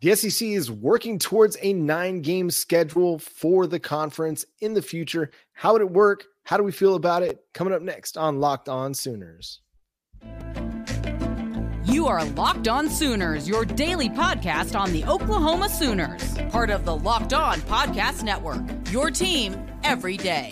The SEC is working towards a nine game schedule for the conference in the future. How would it work? How do we feel about it? Coming up next on Locked On Sooners. You are Locked On Sooners, your daily podcast on the Oklahoma Sooners, part of the Locked On Podcast Network. Your team every day.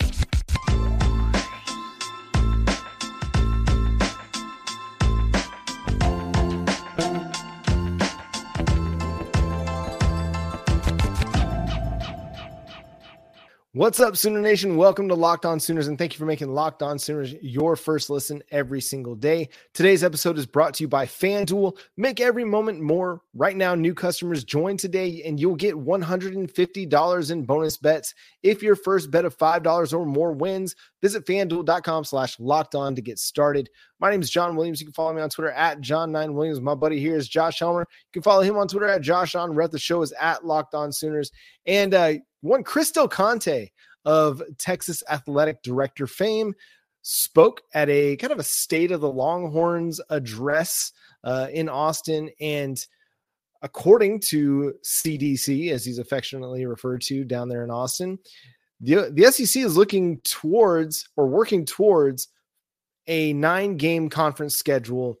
What's up, Sooner Nation? Welcome to Locked On Sooners, and thank you for making Locked On Sooners your first listen every single day. Today's episode is brought to you by FanDuel. Make every moment more. Right now, new customers join today, and you'll get $150 in bonus bets if your first bet of $5 or more wins. Visit fanduel.com slash locked on to get started. My name is John Williams. You can follow me on Twitter at John9Williams. My buddy here is Josh Helmer. You can follow him on Twitter at Josh on. The show is at Locked On Sooners. And uh, one Chris Del Conte of Texas Athletic Director fame spoke at a kind of a state of the Longhorns address uh, in Austin. And according to CDC, as he's affectionately referred to down there in Austin, the, the SEC is looking towards or working towards a nine game conference schedule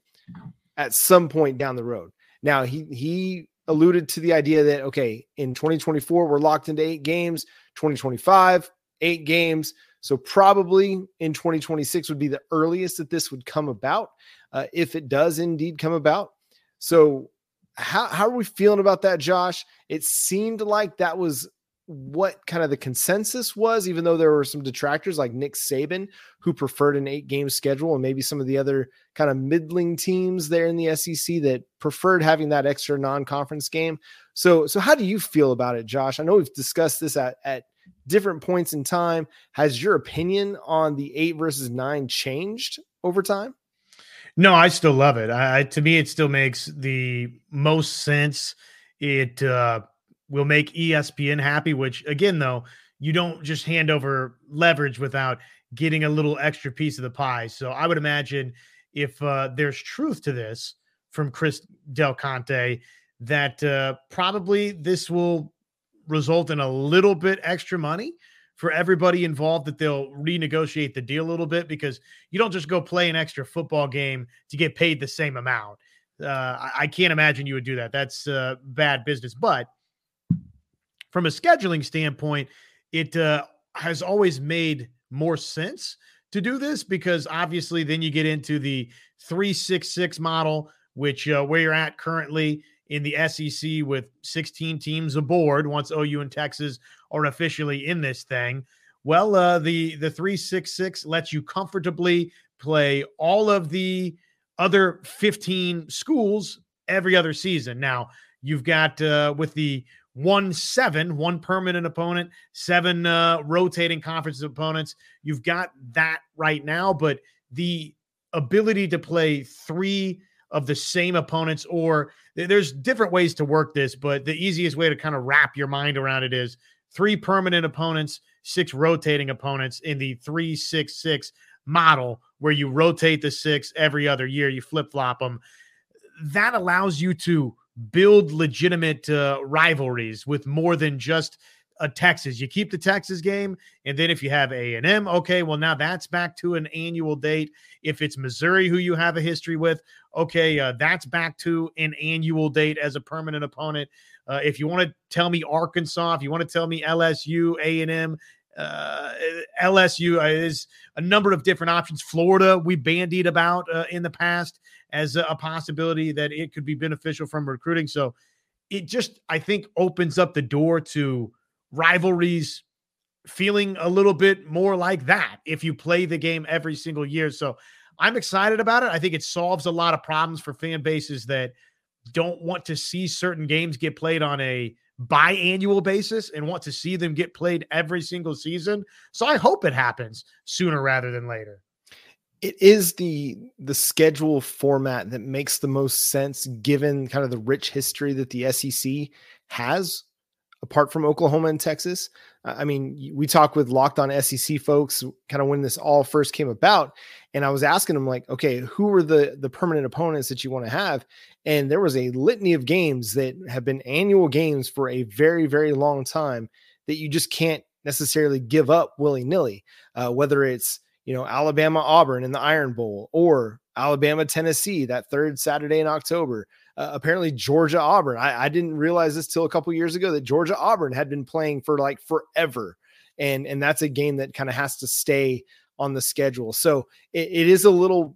at some point down the road. Now, he, he alluded to the idea that okay, in 2024 we're locked into eight games, 2025 eight games. So probably in 2026 would be the earliest that this would come about, uh, if it does indeed come about. So how how are we feeling about that, Josh? It seemed like that was what kind of the consensus was, even though there were some detractors like Nick Saban who preferred an eight game schedule, and maybe some of the other kind of middling teams there in the SEC that preferred having that extra non conference game. So, so how do you feel about it, Josh? I know we've discussed this at, at different points in time. Has your opinion on the eight versus nine changed over time? No, I still love it. I, to me, it still makes the most sense. It, uh, will make ESPN happy, which again, though, you don't just hand over leverage without getting a little extra piece of the pie. So I would imagine if uh, there's truth to this from Chris Del Conte, that uh, probably this will result in a little bit extra money for everybody involved that they'll renegotiate the deal a little bit because you don't just go play an extra football game to get paid the same amount. Uh, I can't imagine you would do that. That's uh, bad business. But from a scheduling standpoint, it uh, has always made more sense to do this because obviously then you get into the 366 model, which uh, where you're at currently in the SEC with 16 teams aboard once OU and Texas are officially in this thing. Well, uh, the the 366 lets you comfortably play all of the other 15 schools every other season. Now, you've got uh, with the one seven, one permanent opponent, seven uh, rotating conference opponents. You've got that right now, but the ability to play three of the same opponents, or there's different ways to work this, but the easiest way to kind of wrap your mind around it is three permanent opponents, six rotating opponents in the three six six model, where you rotate the six every other year, you flip flop them. That allows you to build legitimate uh, rivalries with more than just a Texas. You keep the Texas game, and then if you have A and M, okay, well now that's back to an annual date. If it's Missouri, who you have a history with, okay, uh, that's back to an annual date as a permanent opponent. Uh, if you want to tell me Arkansas, if you want to tell me LSU, A and M, uh, LSU uh, is a number of different options. Florida, we bandied about uh, in the past as a, a possibility that it could be beneficial from recruiting. So it just, I think, opens up the door to rivalries feeling a little bit more like that if you play the game every single year. So I'm excited about it. I think it solves a lot of problems for fan bases that don't want to see certain games get played on a biannual basis and want to see them get played every single season. So I hope it happens sooner rather than later. It is the the schedule format that makes the most sense given kind of the rich history that the SEC has apart from Oklahoma and Texas. I mean, we talked with Locked On SEC folks kind of when this all first came about, and I was asking them like, okay, who are the the permanent opponents that you want to have? And there was a litany of games that have been annual games for a very very long time that you just can't necessarily give up willy nilly. Uh, whether it's you know Alabama Auburn in the Iron Bowl or Alabama Tennessee that third Saturday in October uh, apparently Georgia Auburn. I, I, didn't realize this till a couple years ago that Georgia Auburn had been playing for like forever, and and that's a game that kind of has to stay on the schedule. So it, it is a little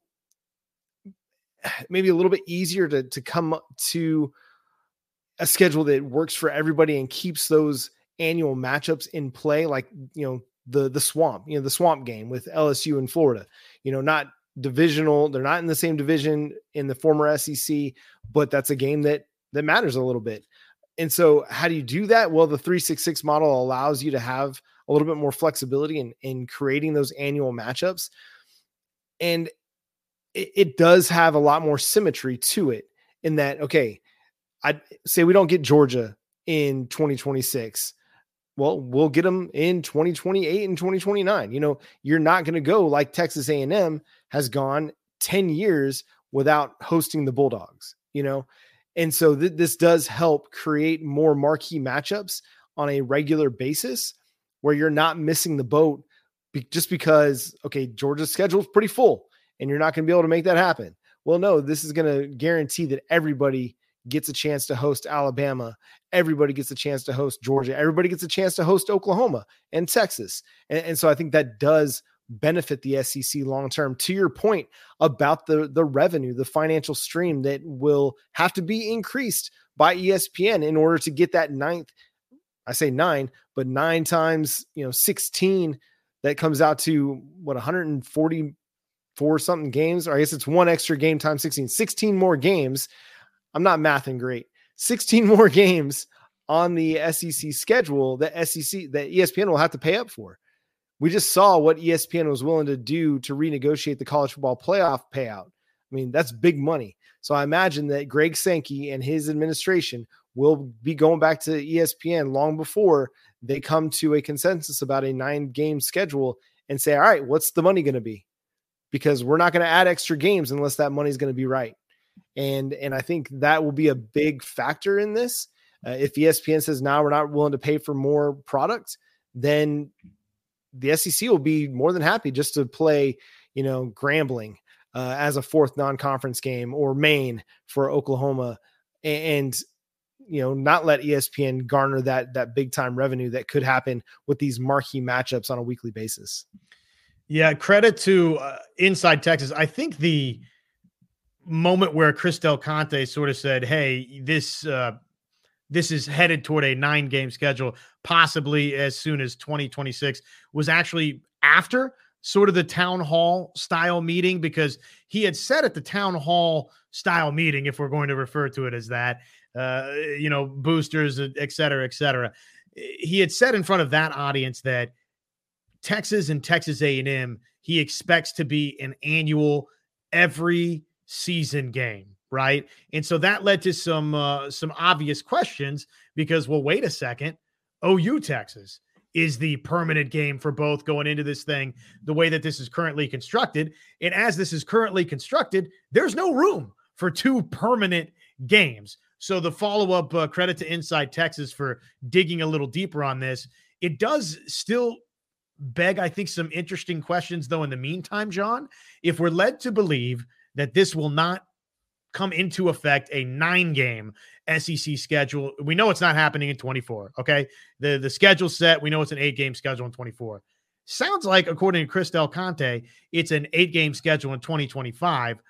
maybe a little bit easier to to come to a schedule that works for everybody and keeps those annual matchups in play like you know the the swamp you know the swamp game with LSU in Florida you know not divisional. They're not in the same division in the former SEC, but that's a game that that matters a little bit. And so, how do you do that? Well, the 366 model allows you to have a little bit more flexibility in, in creating those annual matchups. And it, it does have a lot more symmetry to it in that, okay, I say we don't get Georgia in 2026 well we'll get them in 2028 and 2029 you know you're not going to go like texas a&m has gone 10 years without hosting the bulldogs you know and so th- this does help create more marquee matchups on a regular basis where you're not missing the boat be- just because okay georgia's schedule is pretty full and you're not going to be able to make that happen well no this is going to guarantee that everybody gets a chance to host Alabama. Everybody gets a chance to host Georgia. Everybody gets a chance to host Oklahoma and Texas. And, and so I think that does benefit the SEC long term. To your point about the the revenue, the financial stream that will have to be increased by ESPN in order to get that ninth. I say nine, but nine times you know sixteen. That comes out to what 144 something games, or I guess it's one extra game times 16, 16 more games I'm not mathing great. 16 more games on the SEC schedule that SEC that ESPN will have to pay up for. We just saw what ESPN was willing to do to renegotiate the college football playoff payout. I mean, that's big money. So I imagine that Greg Sankey and his administration will be going back to ESPN long before they come to a consensus about a nine game schedule and say, all right, what's the money going to be? Because we're not going to add extra games unless that money is going to be right and and I think that will be a big factor in this. Uh, if ESPN says now we're not willing to pay for more product, then the SEC will be more than happy just to play, you know, Grambling uh, as a fourth non-conference game or Maine for Oklahoma, and, you know not let ESPN garner that that big time revenue that could happen with these marquee matchups on a weekly basis. Yeah, credit to uh, Inside Texas. I think the moment where Chris Del Conte sort of said, "Hey, this uh, this is headed toward a nine game schedule, possibly as soon as 2026," was actually after sort of the town hall style meeting because he had said at the town hall style meeting, if we're going to refer to it as that, uh, you know, boosters, et cetera, et cetera. He had said in front of that audience that Texas and Texas A&M, he expects to be an annual every season game, right? And so that led to some uh, some obvious questions because, well, wait a second, OU Texas is the permanent game for both going into this thing the way that this is currently constructed. And as this is currently constructed, there's no room for two permanent games. So the follow up uh, credit to Inside Texas for digging a little deeper on this. It does still beg, I think, some interesting questions, though, in the meantime, John. If we're led to believe that this will not come into effect a nine game SEC schedule. We know it's not happening in 24. Okay. The the schedule set. We know it's an eight game schedule in 24. Sounds like, according to Chris Del Conte, it's an eight game schedule in 2025.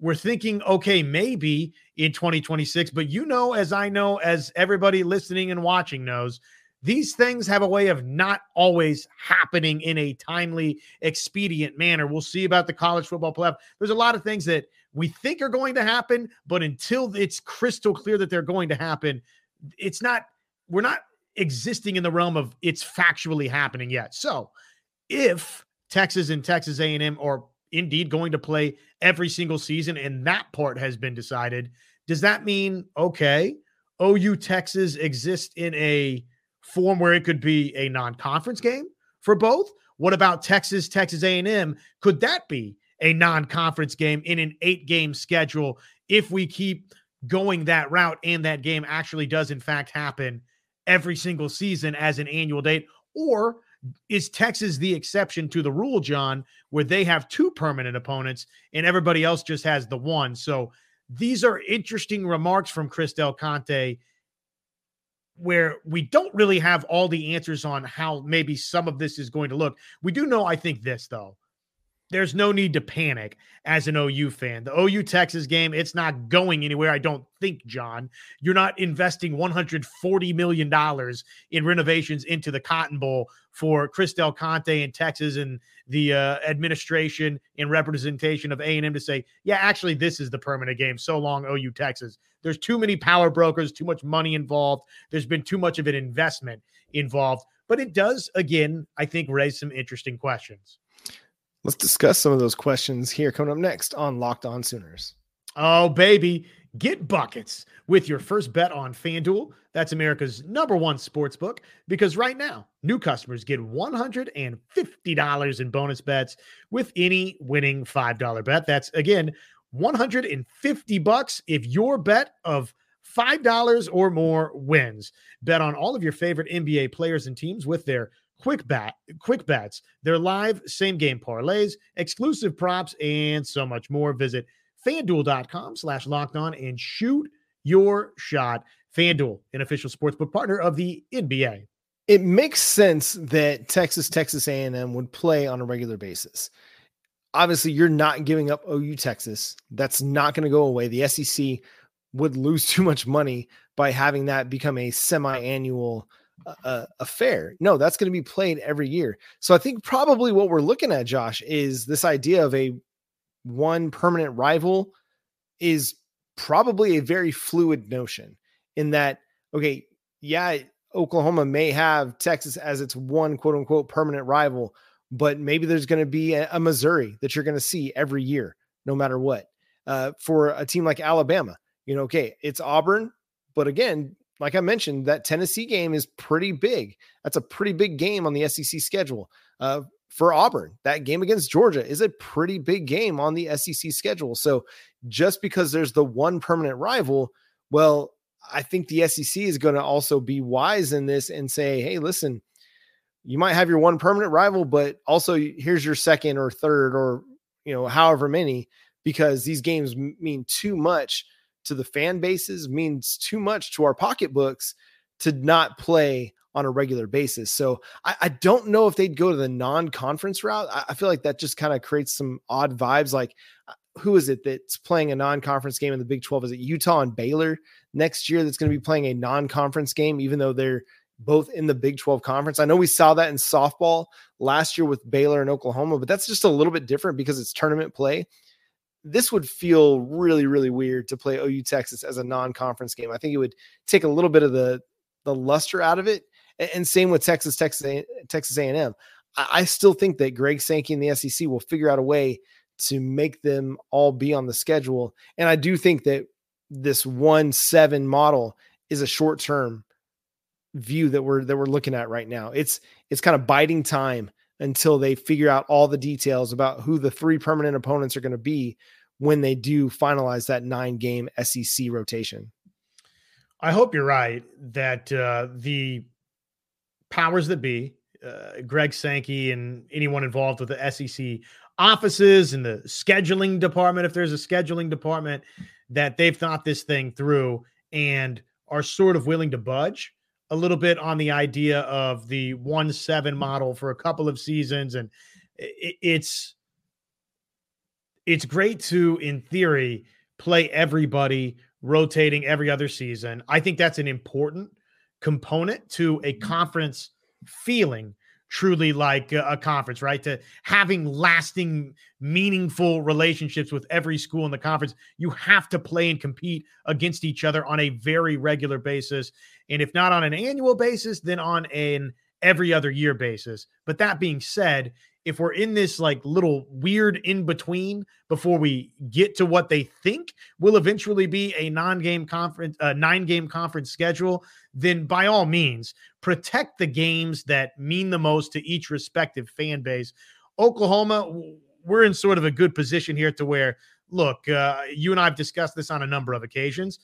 We're thinking, okay, maybe in 2026, but you know, as I know, as everybody listening and watching knows, these things have a way of not always happening in a timely, expedient manner. We'll see about the college football playoff. There's a lot of things that we think are going to happen, but until it's crystal clear that they're going to happen, it's not, we're not existing in the realm of it's factually happening yet. So if Texas and Texas A&M are indeed going to play every single season and that part has been decided, does that mean, okay, OU Texas exists in a form where it could be a non-conference game for both? What about Texas, Texas A&M? Could that be a non-conference game in an eight-game schedule if we keep going that route and that game actually does in fact happen every single season as an annual date? Or is Texas the exception to the rule, John, where they have two permanent opponents and everybody else just has the one? So these are interesting remarks from Chris Del Conte where we don't really have all the answers on how maybe some of this is going to look. We do know, I think, this though there's no need to panic as an OU fan. The OU Texas game, it's not going anywhere, I don't think, John. You're not investing $140 million in renovations into the Cotton Bowl for Chris Del Conte in Texas and the uh, administration and representation of A&M to say, yeah, actually, this is the permanent game. So long, OU Texas. There's too many power brokers, too much money involved. There's been too much of an investment involved. But it does, again, I think, raise some interesting questions. Let's discuss some of those questions here coming up next on Locked On Sooners. Oh, baby. Get buckets with your first bet on FanDuel. That's America's number one sports book because right now, new customers get $150 in bonus bets with any winning $5 bet. That's again 150 bucks if your bet of $5 or more wins. Bet on all of your favorite NBA players and teams with their quick bat, quick bets, their live same game parlays, exclusive props, and so much more. Visit fanduel.com slash locked on and shoot your shot. FanDuel, an official sportsbook partner of the NBA. It makes sense that Texas, Texas A&M would play on a regular basis. Obviously, you're not giving up OU Texas. That's not going to go away. The SEC would lose too much money by having that become a semi-annual – uh, affair. No, that's going to be played every year. So I think probably what we're looking at, Josh, is this idea of a one permanent rival is probably a very fluid notion in that, okay, yeah, Oklahoma may have Texas as its one quote unquote permanent rival, but maybe there's going to be a, a, Missouri that you're going to see every year, no matter what. Uh, for a team like Alabama, you know, okay, it's Auburn, but again, like I mentioned, that Tennessee game is pretty big. That's a pretty big game on the SEC schedule. Uh, for Auburn, that game against Georgia is a pretty big game on the SEC schedule. So just because there's the one permanent rival, well, I think the SEC is going to also be wise in this and say, hey, listen, you might have your one permanent rival, but also here's your second or third or you know however many because these games mean too much to the fan bases means too much to our pocketbooks to not play on a regular basis. So I, I don't know if they'd go to the non-conference route. I, I feel like that just kind of creates some odd vibes. Like, uh, who is it that's playing a non-conference game in the Big 12? Is it Utah and Baylor next year that's going to be playing a non-conference game, even though they're both in the Big 12 conference? I know we saw that in softball last year with Baylor and Oklahoma, but that's just a little bit different because it's tournament play this would feel really really weird to play OU Texas as a non-conference game. I think it would take a little bit of the the luster out of it. And same with Texas, Texas, Texas A&M. I, I still think that Greg Sankey and the SEC will figure out a way to make them all be on the schedule. And I do think that this one seven model is a short term view that we're that we're looking at right now. It's it's kind of biding time until they figure out all the details about who the three permanent opponents are going to be when they do finalize that nine game SEC rotation. I hope you're right that uh, the powers that be, uh, Greg Sankey and anyone involved with the SEC offices and the scheduling department, if there's a scheduling department, that they've thought this thing through and are sort of willing to budge a little bit on the idea of the one seven model for a couple of seasons, and it's it's great to, in theory, play everybody rotating every other season. I think that's an important component to a mm-hmm. conference feeling truly like a, conference, right? To having lasting, meaningful relationships with every school in the conference, you have to play and compete against each other on a very regular basis. And if not on an annual basis, then on an every other year basis. But that being said, if we're in this like little weird in between before we get to what they think will eventually be a non-game conference, a uh, nine-game conference schedule, then by all means protect the games that mean the most to each respective fan base. Oklahoma, we're in sort of a good position here to where, look, uh, you and I have discussed this on a number of occasions.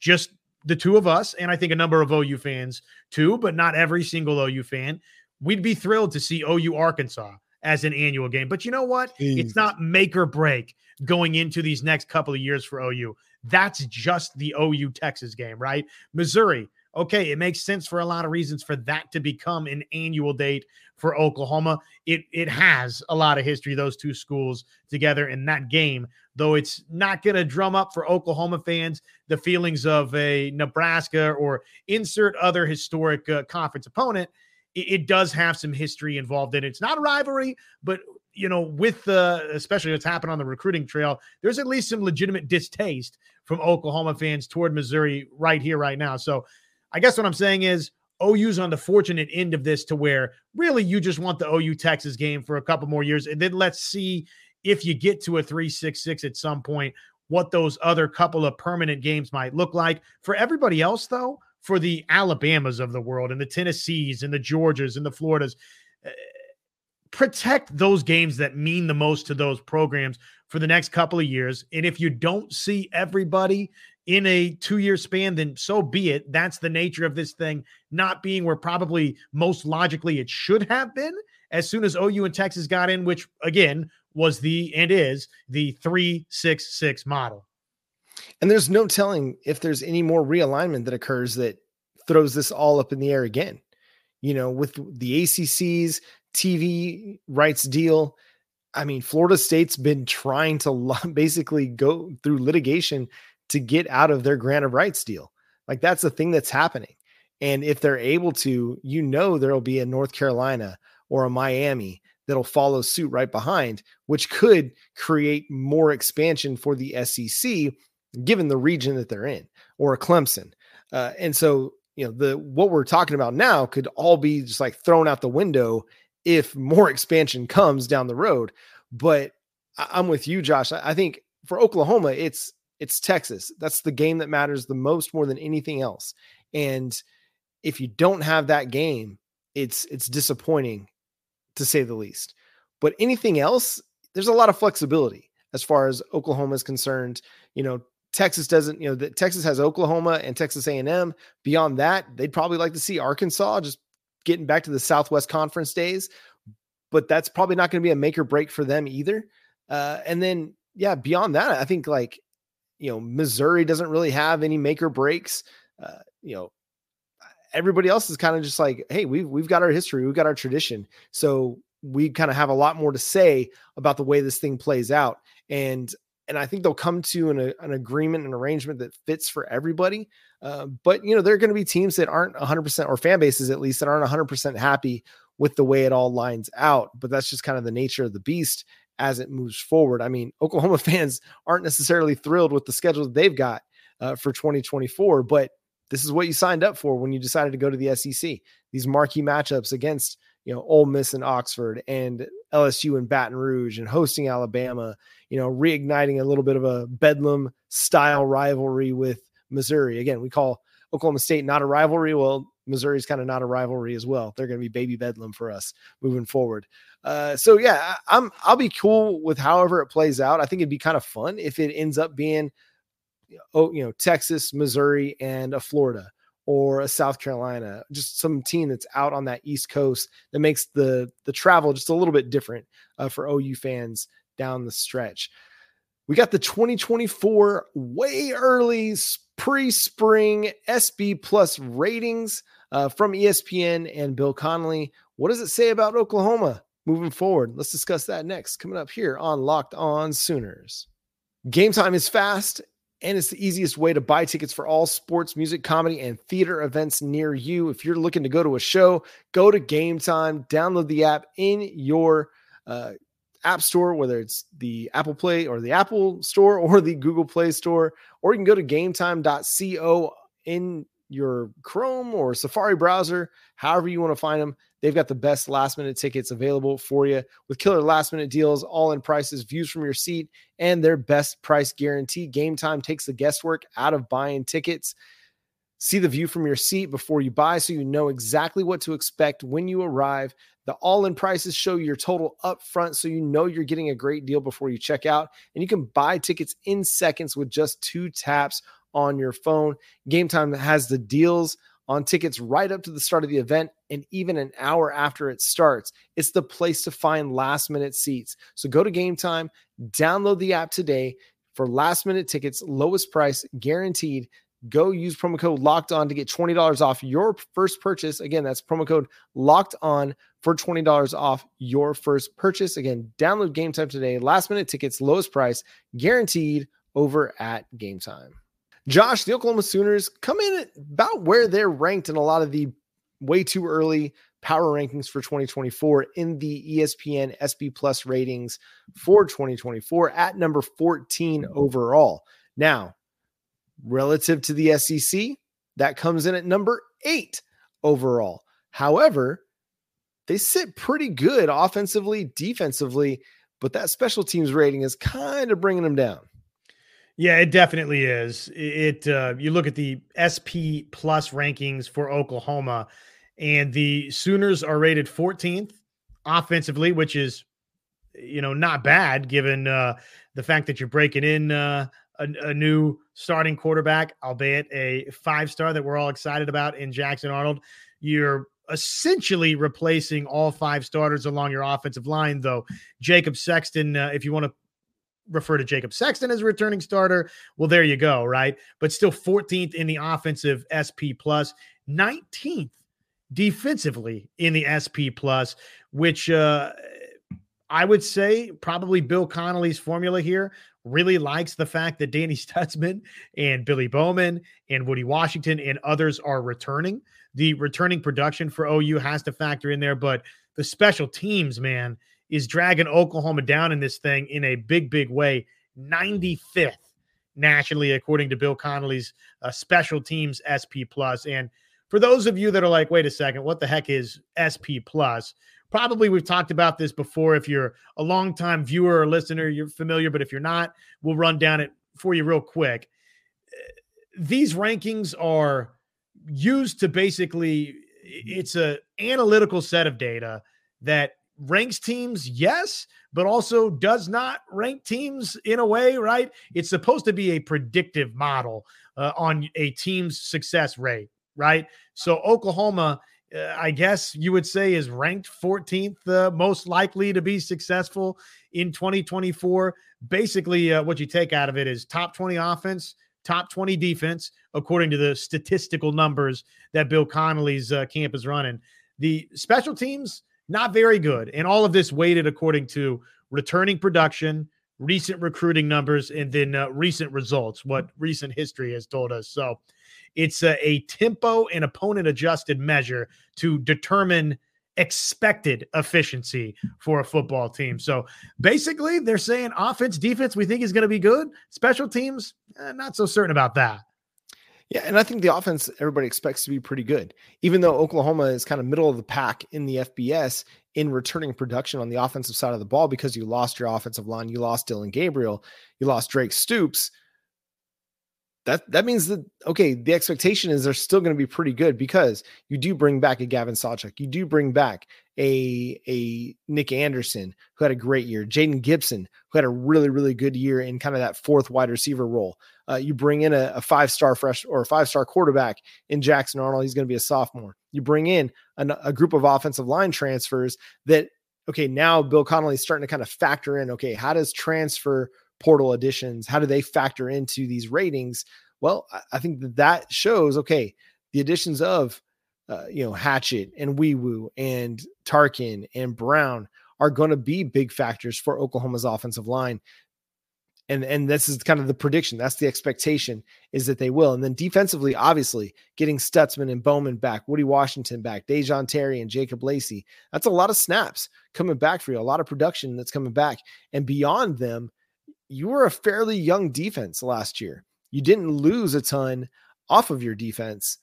Just the two of us, and I think a number of OU fans too, but not every single OU fan we'd be thrilled to see OU Arkansas as an annual game. But you know what? Jeez. It's not make or break going into these next couple of years for OU. That's just the OU Texas game, right? Missouri. Okay, it makes sense for a lot of reasons for that to become an annual date for Oklahoma. It it has a lot of history those two schools together in that game, though it's not going to drum up for Oklahoma fans the feelings of a Nebraska or insert other historic uh, conference opponent it, it does have some history involved in it. It's not a rivalry, but you know, with the especially what's happened on the recruiting trail, there's at least some legitimate distaste from Oklahoma fans toward Missouri right here, right now. So I guess what I'm saying is OU's on the fortunate end of this to where really you just want the OU Texas game for a couple more years. And then let's see if you get to a 366 at some point, what those other couple of permanent games might look like. For everybody else, though, for the Alabamas of the world and the Tennessees and the Georgias and the Floridas. Uh, protect those games that mean the most to those programs for the next couple of years. And if you don't see everybody in a two year span, then so be it. That's the nature of this thing not being where probably most logically it should have been as soon as OU and Texas got in, which again was the and is the 366 model. And there's no telling if there's any more realignment that occurs that throws this all up in the air again. You know, with the ACC's TV rights deal, I mean, Florida State's been trying to basically go through litigation to get out of their grant of rights deal. Like that's the thing that's happening. And if they're able to, you know, there'll be a North Carolina or a Miami that'll follow suit right behind, which could create more expansion for the SEC given the region that they're in, or a Clemson. Uh, and so, you know, the what we're talking about now could all be just like thrown out the window if more expansion comes down the road. But I- am with you, Josh. I think for Oklahoma, it's it's Texas. That's the game that matters the most more than anything else. And if you don't have that game, it's it's disappointing to say the least. But anything else, there's a lot of flexibility as far as Oklahoma is concerned. You know, Texas doesn't, you know, Texas has Oklahoma and Texas A&M. Beyond that, they'd probably like to see Arkansas just getting back to the Southwest Conference days, but that's probably not going to be a make or break for them either. Uh, and then, yeah, beyond that, I think like, you know, Missouri doesn't really have any make or breaks. Uh, you know, everybody else is kind of just like, hey, we've we've got our history, we've got our tradition, so we kind of have a lot more to say about the way this thing plays out. And and I think they'll come to an, an agreement, an arrangement that fits for everybody. Uh, but you know, there are going to be teams that aren't 100% or fan bases at least that aren't 100% happy with the way it all lines out. But that's just kind of the nature of the beast as it moves forward. I mean, Oklahoma fans aren't necessarily thrilled with the schedule they've got uh, for 2024, but this is what you signed up for when you decided to go to the SEC. These marquee matchups against you know Ole Miss and Oxford and LSU and Baton Rouge and hosting Alabama, you know, reigniting a little bit of a bedlam style rivalry with Missouri. Again, we call Oklahoma State not a rivalry. Well, Missouri's kind of not a rivalry as well. They're going to be baby bedlam for us moving forward. Uh, so yeah, I'm I'll be cool with however it plays out. I think it'd be kind of fun if it ends up being, oh, you know, Texas, Missouri, and a Florida or a South Carolina, just some team that's out on that East Coast that makes the the travel just a little bit different uh, for OU fans down the stretch. We got the 2024 way early pre-spring SP Plus ratings uh, from ESPN and Bill Connelly. What does it say about Oklahoma moving forward? Let's discuss that next. Coming up here on Locked On Sooners. Game time is fast and it's the easiest way to buy tickets for all sports, music, comedy, and theater events near you. If you're looking to go to a show, go to Game Time, download the app in your uh, app store, whether it's the Apple Play or the Apple Store or the Google Play Store, or you can go to gametime.co in your Chrome or Safari browser, however you want to find them. They've got the best last minute tickets available for you with killer last minute deals, all in prices, views from your seat, and their best price guarantee. Game time takes the guesswork out of buying tickets. See the view from your seat before you buy so you know exactly what to expect when you arrive. The all in prices show your total upfront so you know you're getting a great deal before you check out. And you can buy tickets in seconds with just two taps on your phone. Game Time has the deals on tickets right up to the start of the event and even an hour after it starts. It's the place to find last minute seats. So go to Game Time, download the app today for last minute tickets, lowest price guaranteed. Go use promo code locked on to get $20 off your first purchase. Again, that's promo code locked on for $20 off your first purchase. Again, download Game Time today. Last minute tickets, lowest price guaranteed over at Game Time. Josh, the Oklahoma Sooners come in about where they're ranked in a lot of the way too early power rankings for 2024 in the ESPN SP Plus ratings for 2024 at number 14 overall. Now, relative to the SEC, that comes in at number eight overall. However, they sit pretty good offensively, defensively, but that special teams rating is kind of bringing them down. Yeah, it definitely is. It uh, you look at the SP plus rankings for Oklahoma, and the Sooners are rated 14th offensively, which is you know not bad given uh, the fact that you're breaking in uh, a, a, new starting quarterback, albeit a five star that we're all excited about in Jackson Arnold. You're essentially replacing all five starters along your offensive line, though. Jacob Sexton, uh, if you want to refer to Jacob Sexton as a returning starter, well, there you go, right? But still 14th in the offensive SP plus, 19th defensively in the SP plus, which uh, I would say probably Bill Connelly's formula here really likes the fact that Danny Stutsman and Billy Bowman and Woody Washington and others are returning. The returning production for OU has to factor in there, but the special teams, man, is dragging Oklahoma down in this thing in a big, big way. 95th nationally, according to Bill Connelly's uh, special teams SP plus. And for those of you that are like, wait a second, what the heck is SP plus? Probably we've talked about this before. If you're a longtime viewer or listener, you're familiar. But if you're not, we'll run down it for you real quick. These rankings are used to basically it's a analytical set of data that ranks teams, yes, but also does not rank teams in a way, right? It's supposed to be a predictive model uh, on a team's success rate, right? So Oklahoma, I guess you would say, is ranked 14th, uh, most likely to be successful in 2024. Basically, uh, what you take out of it is top 20 offense, top 20 defense, according to the statistical numbers that Bill Connelly's uh, camp is running. The special teams, not very good. And all of this weighted according to returning production, recent recruiting numbers, and then uh, recent results, what recent history has told us. So it's a, a tempo and opponent adjusted measure to determine expected efficiency for a football team. So basically, they're saying offense, defense, we think is going to be good. Special teams, eh, not so certain about that. Yeah, and I think the offense everybody expects to be pretty good. Even though Oklahoma is kind of middle of the pack in the FBS in returning production on the offensive side of the ball because you lost your offensive line, you lost Dillon Gabriel, you lost Drake Stoops. That that means that okay, the expectation is they're still going to be pretty good because you do bring back a Gavin Sawchuk, you do bring back a a Nic Anderson who had a great year, Jayden Gibson who had a really really good year in kind of that fourth wide receiver role. Uh, you bring in a, a five star fresh or five star quarterback in Jackson Arnold. He's going to be a sophomore. You bring in an, a group of offensive line transfers that, okay, now Bill Connelly is starting to kind of factor in, okay, how does transfer portal additions, how do they factor into these ratings? Well, I, think that that shows, okay, the additions of, uh, you know, Hatchet and Wee Woo and Tarquin and Brown are going to be big factors for Oklahoma's offensive line and and this is kind of the prediction. That's the expectation is that they will. And then defensively, obviously, getting Stutsman and Bowman back, Woody Washington back, Da'Jon Terry and Jacob Lacey. That's a lot of snaps coming back for you. A lot of production that's coming back. And beyond them, you were a fairly young defense last year. You didn't lose a ton off of your defense.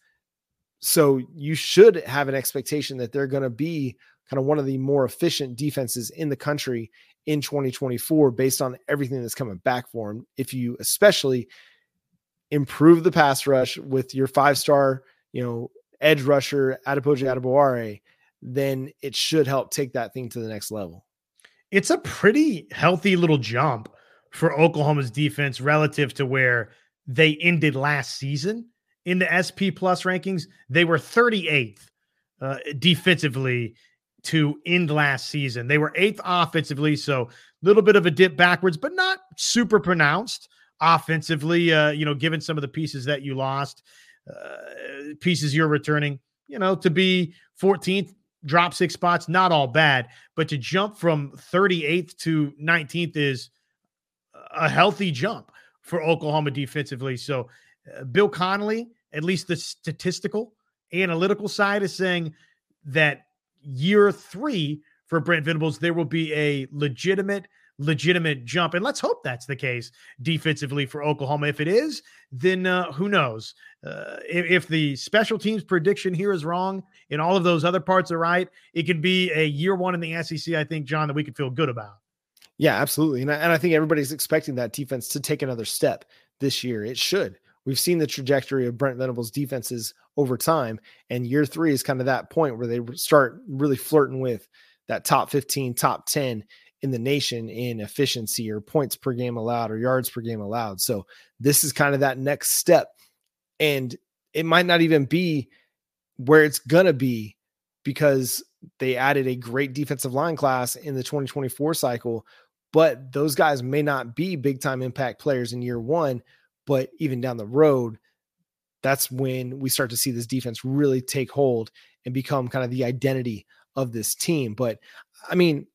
so you should have an expectation that they're going to be kind of one of the more efficient defenses in the country in 2024 based on everything that's coming back for them. If you especially improve the pass rush with your five star, you know, edge rusher, Adepoju Adebawore, then it should help take that thing to the next level. It's a pretty healthy little jump for Oklahoma's defense relative to where they ended last season in the SP plus rankings. They were 38th uh, defensively to end last season. They were eighth offensively, so a little bit of a dip backwards, but not super pronounced offensively. Uh, you know, given some of the pieces that you lost, uh, pieces you're returning, you know, to be 14th, drop six spots, not all bad, but to jump from 38th to 19th is a healthy jump for Oklahoma defensively. So, uh, Bill Connelly, at least the statistical analytical side, is saying that year three for Brent Venables, there will be a legitimate, legitimate jump. And let's hope that's the case defensively for Oklahoma. If it is, then uh, who knows? Uh, if, if, the special teams prediction here is wrong and all of those other parts are right, it could be a year one in the SEC, I think, John, that we could feel good about. Yeah, absolutely. And I, and I think everybody's expecting that defense to take another step this year. It should. We've seen the trajectory of Brent Venables' defenses over time, and year three is kind of that point where they start really flirting with that top 15, top 10 in the nation in efficiency or points per game allowed or yards per game allowed. So this is kind of that next step. And it might not even be where it's going to be because they added a great defensive line class in the 2024 cycle, but those guys may not be big time impact players in year one but even down the road, that's when we start to see this defense really take hold and become kind of the identity of this team. But I mean,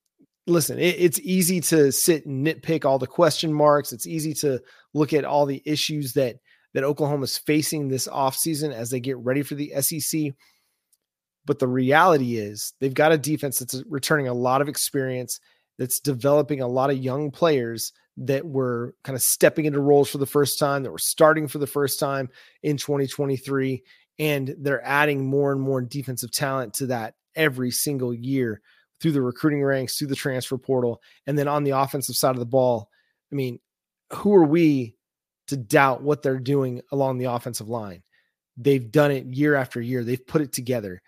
listen, it, it's easy to sit and nitpick all the question marks. It's easy to look at all the issues that that Oklahoma's facing this offseason as they get ready for the SEC. But the reality is they've got a defense that's returning a lot of experience, that's developing a lot of young players that were kind of stepping into roles for the first time, that were starting for the first time in 2023. And they're adding more and more defensive talent to that every single year through the recruiting ranks, through the transfer portal. And then on the offensive side of the ball, I mean, who are we to doubt what they're doing along the offensive line? They've done it year after year, they've put it together.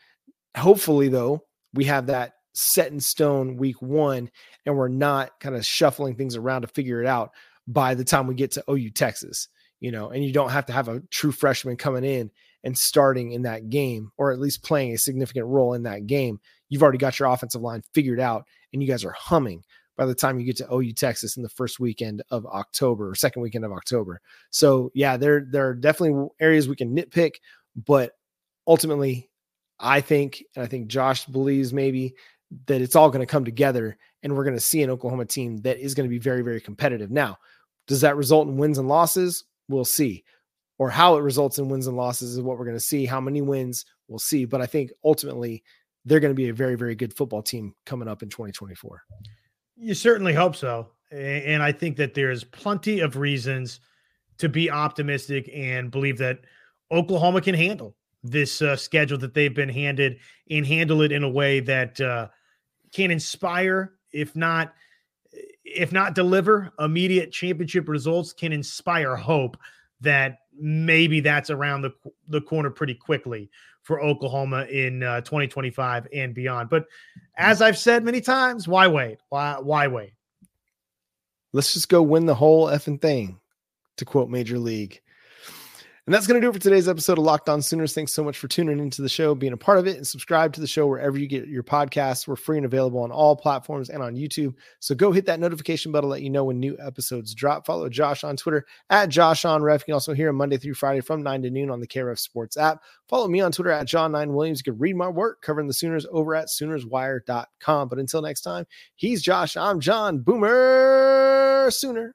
Hopefully, though, we have that set in stone week one and we're not kind of shuffling things around to figure it out by the time we get to OU Texas, you know, and you don't have to have a true freshman coming in and starting in that game or at least playing a significant role in that game. You've already got your offensive line figured out and you guys are humming by the time you get to OU Texas in the first weekend of October or second weekend of October. So yeah, there there are definitely areas we can nitpick, but ultimately I think and I think Josh believes maybe that it's all going to come together and we're going to see an Oklahoma team that is going to be very, very competitive. Now, does that result in wins and losses? We'll see. Or how it results in wins and losses is what we're going to see. How many wins we'll see. But I think ultimately they're going to be a very, very good football team coming up in 2024. You certainly hope so. And I think that there's plenty of reasons to be optimistic and believe that Oklahoma can handle this uh, schedule that they've been handed and handle it in a way that uh, can inspire, if not if not deliver immediate championship results, can inspire hope that maybe that's around the the corner pretty quickly for Oklahoma in uh, 2025 and beyond. But as I've said many times, why wait? Why why wait? Let's just go win the whole effing thing, to quote Major League. And that's going to do it for today's episode of Locked On Sooners. Thanks so much for tuning into the show, being a part of it, and subscribe to the show wherever you get your podcasts. We're free and available on all platforms and on YouTube. So go hit that notification bell to let you know when new episodes drop. Follow Josh on Twitter at Josh on Ref. You can also hear him Monday through Friday from 9 to noon on the KREF Sports app. Follow me on Twitter at John9Williams. You can read my work covering the Sooners over at SoonersWire.com. But until next time, he's Josh. I'm John Boomer Sooner.